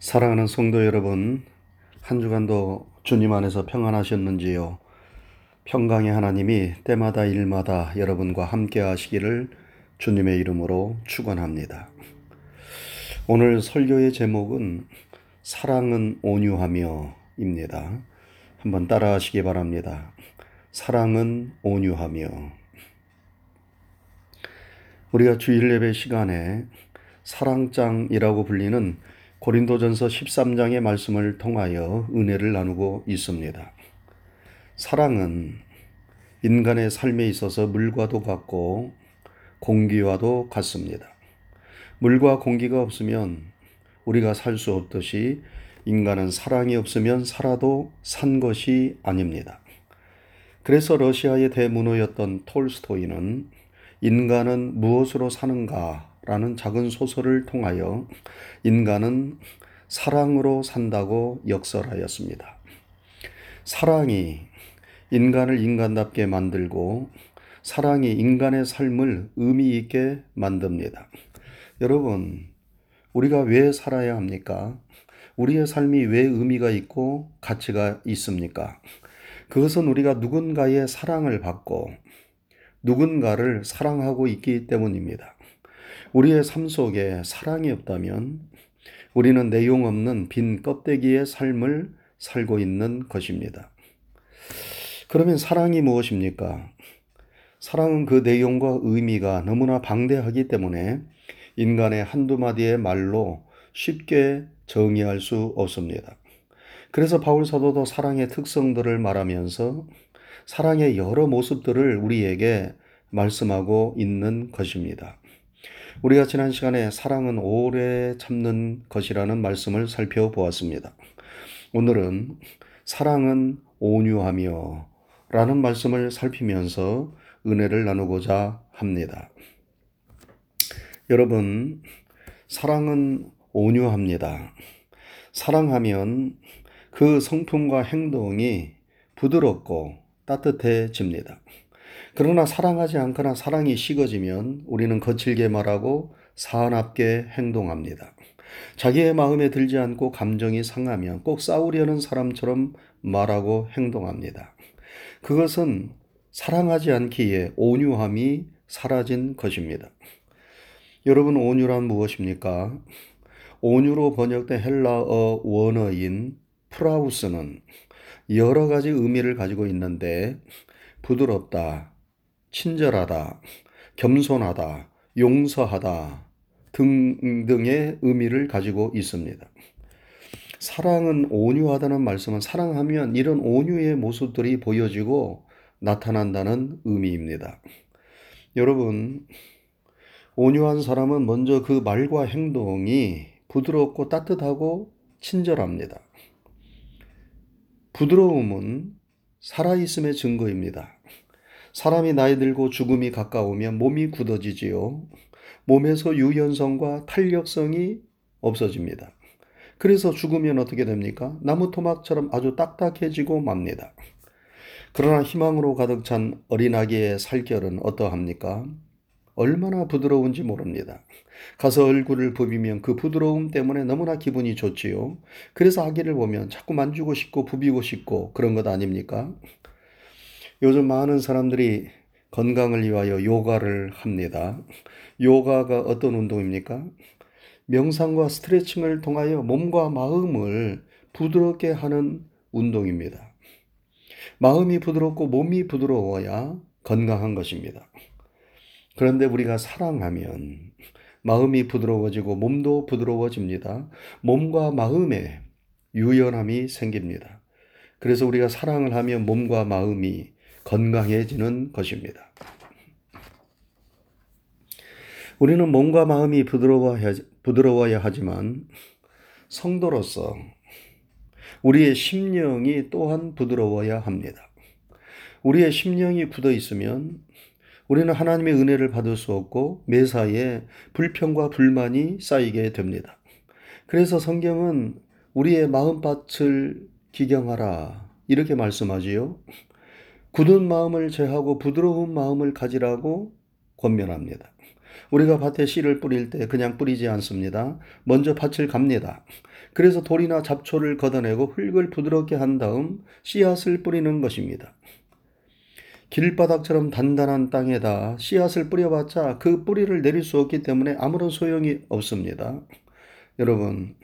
사랑하는 성도 여러분, 한 주간도 주님 안에서 평안하셨는지요? 평강의 하나님이 때마다 일마다 여러분과 함께 하시기를 주님의 이름으로 축원합니다. 오늘 설교의 제목은 사랑은 온유하며입니다. 한번 따라 하시기 바랍니다. 사랑은 온유하며 우리가 주일 예배 시간에 사랑장이라고 불리는 고린도전서 13장의 말씀을 통하여 은혜를 나누고 있습니다. 사랑은 인간의 삶에 있어서 물과도 같고 공기와도 같습니다. 물과 공기가 없으면 우리가 살 수 없듯이 인간은 사랑이 없으면 살아도 산 것이 아닙니다. 그래서 러시아의 대문호였던 톨스토이는 인간은 무엇으로 사는가 라는 작은 소설을 통하여 인간은 사랑으로 산다고 역설하였습니다. 사랑이 인간을 인간답게 만들고 사랑이 인간의 삶을 의미 있게 만듭니다. 여러분, 우리가 왜 살아야 합니까? 우리의 삶이 왜 의미가 있고 가치가 있습니까? 그것은 우리가 누군가의 사랑을 받고 누군가를 사랑하고 있기 때문입니다. 우리의 삶 속에 사랑이 없다면 우리는 내용 없는 빈 껍데기의 삶을 살고 있는 것입니다. 그러면 사랑이 무엇입니까? 사랑은 그 내용과 의미가 너무나 방대하기 때문에 인간의 한두 마디의 말로 쉽게 정의할 수 없습니다. 그래서 바울 사도도 사랑의 특성들을 말하면서 사랑의 여러 모습들을 우리에게 말씀하고 있는 것입니다. 우리가 지난 시간에 사랑은 오래 참는 것이라는 말씀을 살펴보았습니다. 오늘은 사랑은 온유하며 라는 말씀을 살피면서 은혜를 나누고자 합니다. 여러분, 사랑은 온유합니다. 사랑하면 그 성품과 행동이 부드럽고 따뜻해집니다. 그러나 사랑하지 않거나 사랑이 식어지면 우리는 거칠게 말하고 사납게 행동합니다. 자기의 마음에 들지 않고 감정이 상하면 꼭 싸우려는 사람처럼 말하고 행동합니다. 그것은 사랑하지 않기에 온유함이 사라진 것입니다. 여러분, 온유란 무엇입니까? 온유로 번역된 헬라어 원어인 프라우스는 여러 가지 의미를 가지고 있는데 부드럽다, 친절하다, 겸손하다, 용서하다 등등의 의미를 가지고 있습니다. 사랑은 온유하다는 말씀은 사랑하면 이런 온유의 모습들이 보여지고 나타난다는 의미입니다. 여러분, 온유한 사람은 먼저 그 말과 행동이 부드럽고 따뜻하고 친절합니다. 부드러움은 살아있음의 증거입니다. 사람이 나이 들고 죽음이 가까우면 몸이 굳어지지요. 몸에서 유연성과 탄력성이 없어집니다. 그래서 죽으면 어떻게 됩니까? 나무 토막처럼 아주 딱딱해지고 맙니다. 그러나 희망으로 가득 찬 어린아기의 살결은 어떠합니까? 얼마나 부드러운지 모릅니다. 가서 얼굴을 부비면 그 부드러움 때문에 너무나 기분이 좋지요. 그래서 아기를 보면 자꾸 만지고 싶고 부비고 싶고 그런 것 아닙니까? 요즘 많은 사람들이 건강을 위하여 요가를 합니다. 요가가 어떤 운동입니까? 명상과 스트레칭을 통하여 몸과 마음을 부드럽게 하는 운동입니다. 마음이 부드럽고 몸이 부드러워야 건강한 것입니다. 그런데 우리가 사랑하면 마음이 부드러워지고 몸도 부드러워집니다. 몸과 마음에 유연함이 생깁니다. 그래서 우리가 사랑을 하면 몸과 마음이 건강해지는 것입니다. 우리는 몸과 마음이 부드러워야, 부드러워야 하지만 성도로서 우리의 심령이 또한 부드러워야 합니다. 우리의 심령이 굳어 있으면 우리는 하나님의 은혜를 받을 수 없고 매사에 불평과 불만이 쌓이게 됩니다. 그래서 성경은 우리의 마음밭을 기경하라 이렇게 말씀하지요. 굳은 마음을 제하고 부드러운 마음을 가지라고 권면합니다. 우리가 밭에 씨를 뿌릴 때 그냥 뿌리지 않습니다. 먼저 밭을 갑니다. 그래서 돌이나 잡초를 걷어내고 흙을 부드럽게 한 다음 씨앗을 뿌리는 것입니다. 길바닥처럼 단단한 땅에다 씨앗을 뿌려봤자 그 뿌리를 내릴 수 없기 때문에 아무런 소용이 없습니다. 여러분,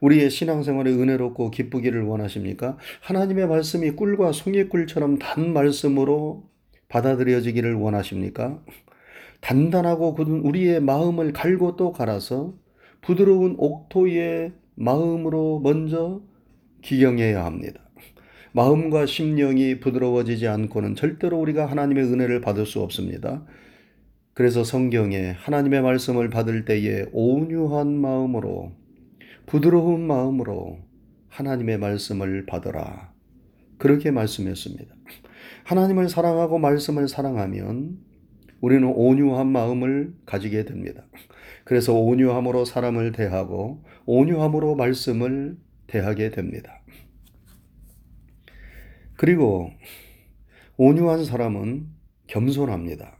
우리의 신앙생활이 은혜롭고 기쁘기를 원하십니까? 하나님의 말씀이 꿀과 송이꿀처럼 단 말씀으로 받아들여지기를 원하십니까? 단단하고 굳은 우리의 마음을 갈고 또 갈아서 부드러운 옥토의 마음으로 먼저 기경해야 합니다. 마음과 심령이 부드러워지지 않고는 절대로 우리가 하나님의 은혜를 받을 수 없습니다. 그래서 성경에 하나님의 말씀을 받을 때에 온유한 마음으로 부드러운 마음으로 하나님의 말씀을 받으라. 그렇게 말씀했습니다. 하나님을 사랑하고 말씀을 사랑하면 우리는 온유한 마음을 가지게 됩니다. 그래서 온유함으로 사람을 대하고 온유함으로 말씀을 대하게 됩니다. 그리고 온유한 사람은 겸손합니다.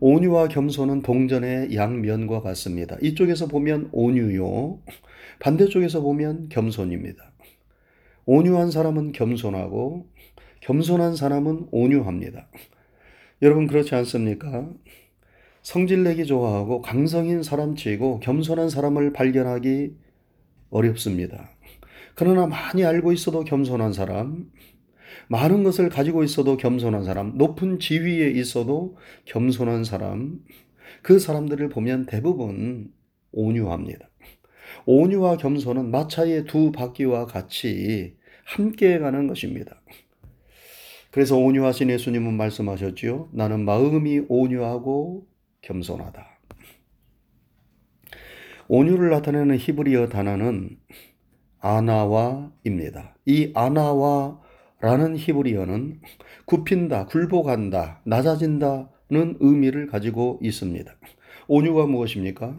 온유와 겸손은 동전의 양면과 같습니다. 이쪽에서 보면 온유요, 반대쪽에서 보면 겸손입니다. 온유한 사람은 겸손하고 겸손한 사람은 온유합니다. 여러분 그렇지 않습니까? 성질 내기 좋아하고 강성인 사람 치고 겸손한 사람을 발견하기 어렵습니다. 그러나 많이 알고 있어도 겸손한 사람, 많은 것을 가지고 있어도 겸손한 사람, 높은 지위에 있어도 겸손한 사람, 그 사람들을 보면 대부분 온유합니다. 온유와 겸손은 마차의 두 바퀴와 같이 함께 가는 것입니다. 그래서 온유하신 예수님은 말씀하셨지요. 나는 마음이 온유하고 겸손하다. 온유를 나타내는 히브리어 단어는 아나와입니다. 이 아나와 라는 히브리어는 굽힌다, 굴복한다, 낮아진다는 의미를 가지고 있습니다. 온유가 무엇입니까?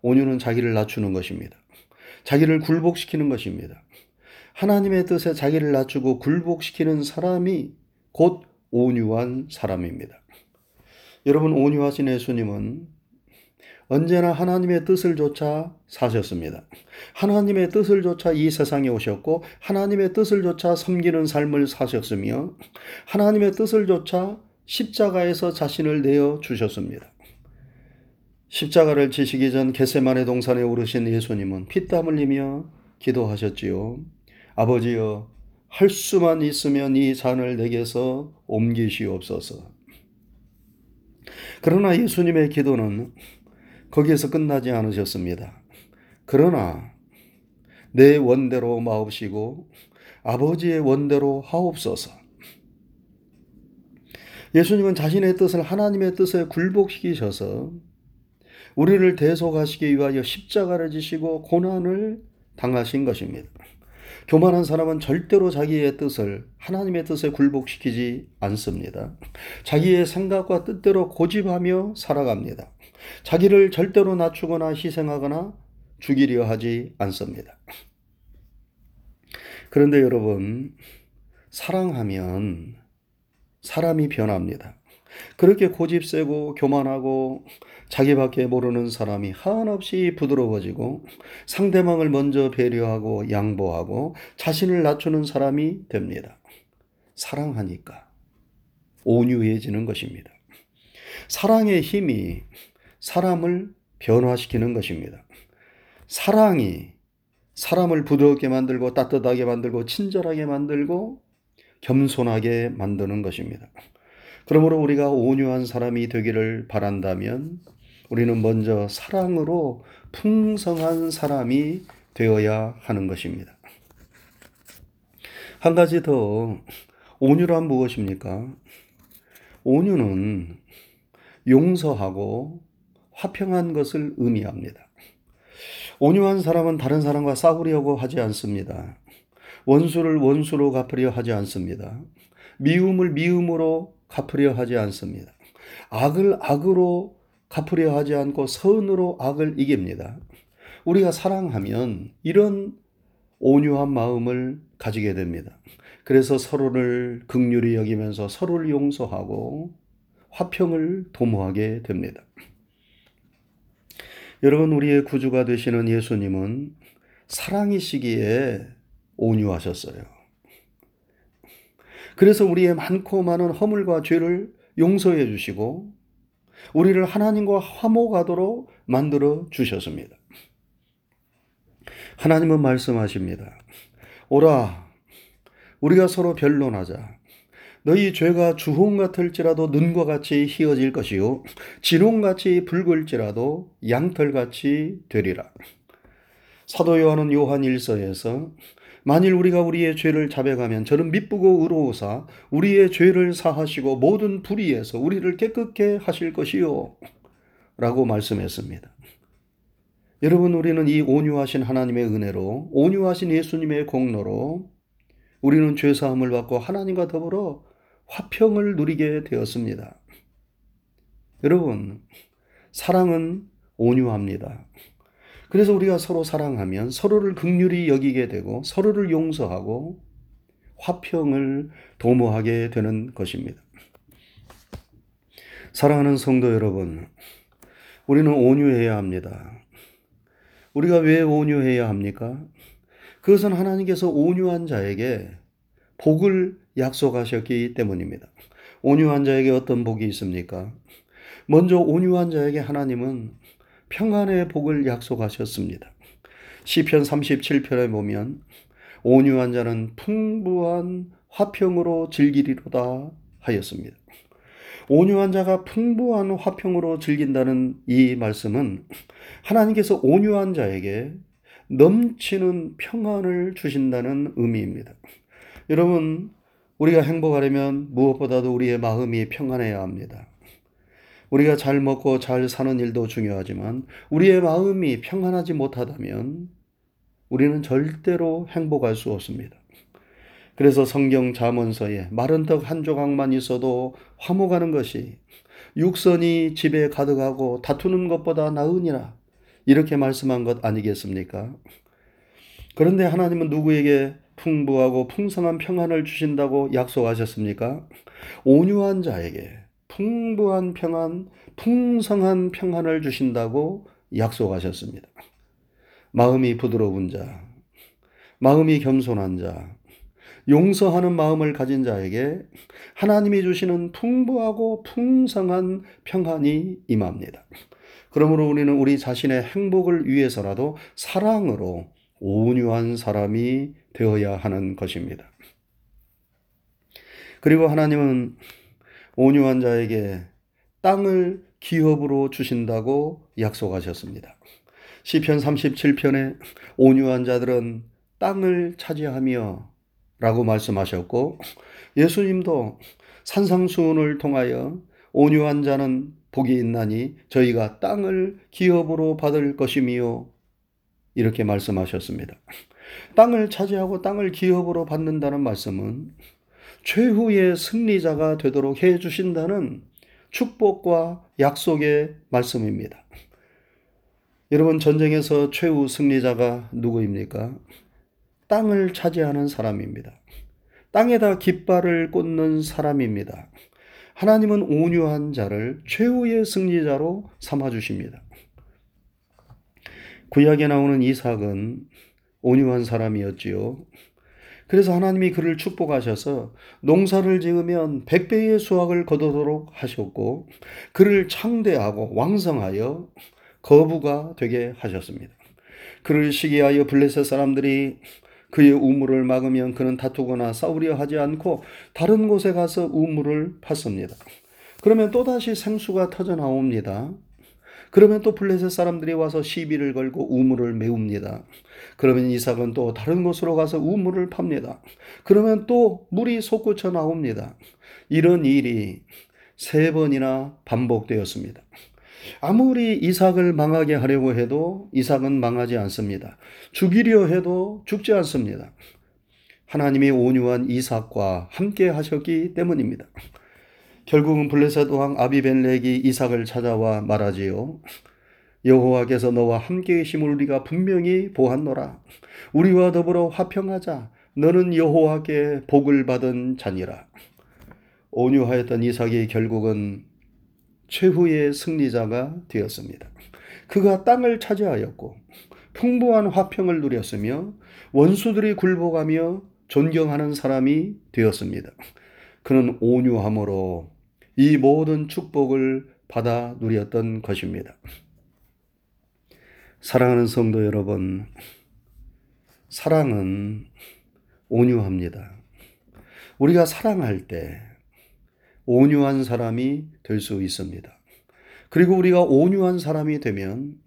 온유는 자기를 낮추는 것입니다. 자기를 굴복시키는 것입니다. 하나님의 뜻에 자기를 낮추고 굴복시키는 사람이 곧 온유한 사람입니다. 여러분 온유하신 예수님은 언제나 하나님의 뜻을 조차 사셨습니다. 하나님의 뜻을 조차 이 세상에 오셨고 하나님의 뜻을 조차 섬기는 삶을 사셨으며 하나님의 뜻을 조차 십자가에서 자신을 내어 주셨습니다. 십자가를 지시기 전 게세만의 동산에 오르신 예수님은 피땀 흘리며 기도하셨지요. 아버지여 할 수만 있으면 이 잔을 내게서 옮기시옵소서. 그러나 예수님의 기도는 거기에서 끝나지 않으셨습니다. 그러나 내 원대로 마옵시고 아버지의 원대로 하옵소서. 예수님은 자신의 뜻을 하나님의 뜻에 굴복시키셔서 우리를 대속하시기 위하여 십자가를 지시고 고난을 당하신 것입니다. 교만한 사람은 절대로 자기의 뜻을 하나님의 뜻에 굴복시키지 않습니다. 자기의 생각과 뜻대로 고집하며 살아갑니다. 자기를 절대로 낮추거나 희생하거나 죽이려 하지 않습니다. 그런데 여러분, 사랑하면 사람이 변합니다. 그렇게 고집 세고 교만하고 자기밖에 모르는 사람이 한없이 부드러워지고 상대방을 먼저 배려하고 양보하고 자신을 낮추는 사람이 됩니다. 사랑하니까 온유해지는 것입니다. 사랑의 힘이 사람을 변화시키는 것입니다. 사랑이 사람을 부드럽게 만들고 따뜻하게 만들고 친절하게 만들고 겸손하게 만드는 것입니다. 그러므로 우리가 온유한 사람이 되기를 바란다면 우리는 먼저 사랑으로 풍성한 사람이 되어야 하는 것입니다. 한 가지 더 온유란 무엇입니까? 온유는 용서하고 화평한 것을 의미합니다. 온유한 사람은 다른 사람과 싸우려고 하지 않습니다. 원수를 원수로 갚으려 하지 않습니다. 미움을 미움으로 갚으려 하지 않습니다. 악을 악으로 갚으려 하지 않고 선으로 악을 이깁니다. 우리가 사랑하면 이런 온유한 마음을 가지게 됩니다. 그래서 서로를 극률히 여기면서 서로를 용서하고 화평을 도모하게 됩니다. 여러분, 우리의 구주가 되시는 예수님은 사랑이시기에 온유하셨어요. 그래서 우리의 많고 많은 허물과 죄를 용서해 주시고 우리를 하나님과 화목하도록 만들어 주셨습니다. 하나님은 말씀하십니다. 오라, 우리가 서로 변론하자. 너희 죄가 주홍 같을지라도 눈과 같이 희어질 것이요 진홍같이 붉을지라도 양털같이 되리라. 사도 요한은 요한 일서에서 만일 우리가 우리의 죄를 자백하면 저는 미쁘고 의로우사 우리의 죄를 사하시고 모든 불의에서 우리를 깨끗게 하실 것이요 라고 말씀했습니다. 여러분 우리는 이 온유하신 하나님의 은혜로 온유하신 예수님의 공로로 우리는 죄 사함을 받고 하나님과 더불어 화평을 누리게 되었습니다. 여러분 사랑은 온유합니다. 그래서 우리가 서로 사랑하면 서로를 극률히 여기게 되고 서로를 용서하고 화평을 도모하게 되는 것입니다. 사랑하는 성도 여러분, 우리는 온유해야 합니다. 우리가 왜 온유해야 합니까? 그것은 하나님께서 온유한 자에게 복을 약속하셨기 때문입니다. 온유한 자에게 어떤 복이 있습니까? 먼저 온유한 자에게 하나님은 평안의 복을 약속하셨습니다. 시편 37편에 보면 온유한 자는 풍부한 화평으로 즐기리로다 하였습니다. 온유한 자가 풍부한 화평으로 즐긴다는 이 말씀은 하나님께서 온유한 자에게 넘치는 평안을 주신다는 의미입니다. 여러분, 우리가 행복하려면 무엇보다도 우리의 마음이 평안해야 합니다. 우리가 잘 먹고 잘 사는 일도 중요하지만 우리의 마음이 평안하지 못하다면 우리는 절대로 행복할 수 없습니다. 그래서 성경 잠언서에 마른 떡 한 조각만 있어도 화목하는 것이 육선이 집에 가득하고 다투는 것보다 나으니라 이렇게 말씀한 것 아니겠습니까? 그런데 하나님은 누구에게 풍부하고 풍성한 평안을 주신다고 약속하셨습니까? 온유한 자에게 풍부한 평안, 풍성한 평안을 주신다고 약속하셨습니다. 마음이 부드러운 자, 마음이 겸손한 자, 용서하는 마음을 가진 자에게 하나님이 주시는 풍부하고 풍성한 평안이 임합니다. 그러므로 우리는 우리 자신의 행복을 위해서라도 사랑으로 온유한 사람이 되어야 하는 것입니다. 그리고 하나님은 온유한 자에게 땅을 기업으로 주신다고 약속하셨습니다. 시편 37편에 온유한 자들은 땅을 차지하며 라고 말씀하셨고 예수님도 산상수훈을 통하여 온유한 자는 복이 있나니 저희가 땅을 기업으로 받을 것이미요 이렇게 말씀하셨습니다. 땅을 차지하고 땅을 기업으로 받는다는 말씀은 최후의 승리자가 되도록 해 주신다는 축복과 약속의 말씀입니다. 여러분, 전쟁에서 최후 승리자가 누구입니까? 땅을 차지하는 사람입니다. 땅에다 깃발을 꽂는 사람입니다. 하나님은 온유한 자를 최후의 승리자로 삼아 주십니다. 구약에 나오는 이삭은 온유한 사람이었지요. 그래서 하나님이 그를 축복하셔서 농사를 지으면 백배의 수확을 거두도록 하셨고 그를 창대하고 왕성하여 거부가 되게 하셨습니다. 그를 시기하여 블레셋 사람들이 그의 우물을 막으면 그는 다투거나 싸우려 하지 않고 다른 곳에 가서 우물을 팠습니다. 그러면 또다시 생수가 터져 나옵니다. 그러면 또 블레셋 사람들이 와서 시비를 걸고 우물을 메웁니다. 그러면 이삭은 또 다른 곳으로 가서 우물을 팝니다. 그러면 또 물이 솟구쳐 나옵니다. 이런 일이 세 번이나 반복되었습니다. 아무리 이삭을 망하게 하려고 해도 이삭은 망하지 않습니다. 죽이려 해도 죽지 않습니다. 하나님이 온유한 이삭과 함께 하셨기 때문입니다. 결국은 블레셋 왕 아비벤렉이 이삭을 찾아와 말하지요. 여호와께서 너와 함께 계심을 우리가 분명히 보았노라. 우리와 더불어 화평하자. 너는 여호와께 복을 받은 자니라. 온유하였던 이삭이 결국은 최후의 승리자가 되었습니다. 그가 땅을 차지하였고 풍부한 화평을 누렸으며 원수들이 굴복하며 존경하는 사람이 되었습니다. 그는 온유함으로 이 모든 축복을 받아 누렸던 것입니다. 사랑하는 성도 여러분, 사랑은 온유합니다. 우리가 사랑할 때 온유한 사람이 될 수 있습니다. 그리고 우리가 온유한 사람이 되면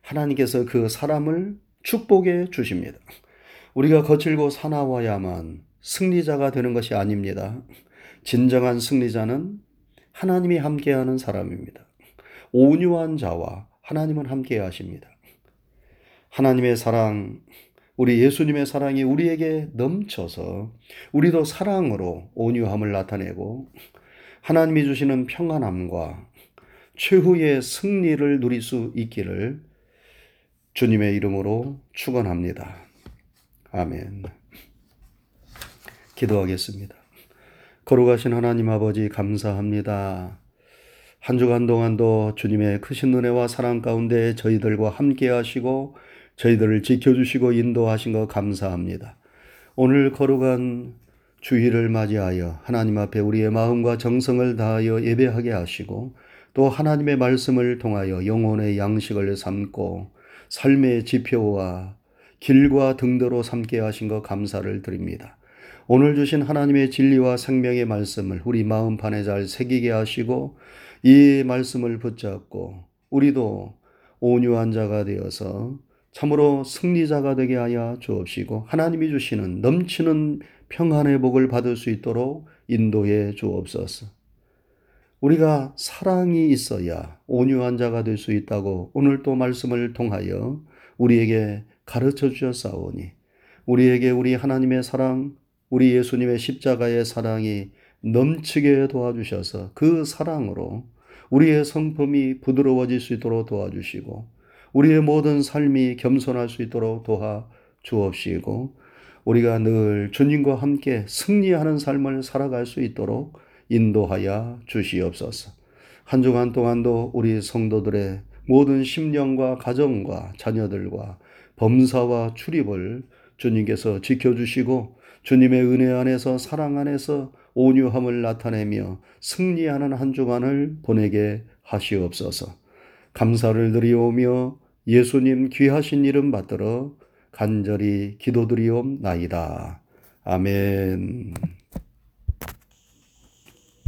하나님께서 그 사람을 축복해 주십니다. 우리가 거칠고 사나워야만 승리자가 되는 것이 아닙니다. 진정한 승리자는 하나님이 함께하는 사람입니다. 온유한 자와 하나님은 함께 하십니다. 하나님의 사랑, 우리 예수님의 사랑이 우리에게 넘쳐서 우리도 사랑으로 온유함을 나타내고 하나님이 주시는 평안함과 최후의 승리를 누릴 수 있기를 주님의 이름으로 축원합니다. 아멘. 기도하겠습니다. 거룩하신 하나님 아버지 감사합니다. 한 주간 동안도 주님의 크신 은혜와 사랑 가운데 저희들과 함께 하시고 저희들을 지켜주시고 인도하신 것 감사합니다. 오늘 거룩한 주일을 맞이하여 하나님 앞에 우리의 마음과 정성을 다하여 예배하게 하시고 또 하나님의 말씀을 통하여 영혼의 양식을 삼고 삶의 지표와 길과 등대로 삼게 하신 것 감사를 드립니다. 오늘 주신 하나님의 진리와 생명의 말씀을 우리 마음판에 잘 새기게 하시고 이 말씀을 붙잡고 우리도 온유한 자가 되어서 참으로 승리자가 되게 하여 주옵시고 하나님이 주시는 넘치는 평안의 복을 받을 수 있도록 인도해 주옵소서. 우리가 사랑이 있어야 온유한 자가 될 수 있다고 오늘 또 말씀을 통하여 우리에게 가르쳐 주셨사오니 우리에게 우리 하나님의 사랑, 우리 예수님의 십자가의 사랑이 넘치게 도와주셔서 그 사랑으로 우리의 성품이 부드러워질 수 있도록 도와주시고 우리의 모든 삶이 겸손할 수 있도록 도와 주옵시고 우리가 늘 주님과 함께 승리하는 삶을 살아갈 수 있도록 인도하여 주시옵소서. 한 주간 동안도 우리 성도들의 모든 심령과 가정과 자녀들과 범사와 출입을 주님께서 지켜주시고 주님의 은혜 안에서 사랑 안에서 온유함을 나타내며 승리하는 한 주간을 보내게 하시옵소서. 감사를 드리오며 예수님 귀하신 이름 받들어 간절히 기도드리옵나이다. 아멘.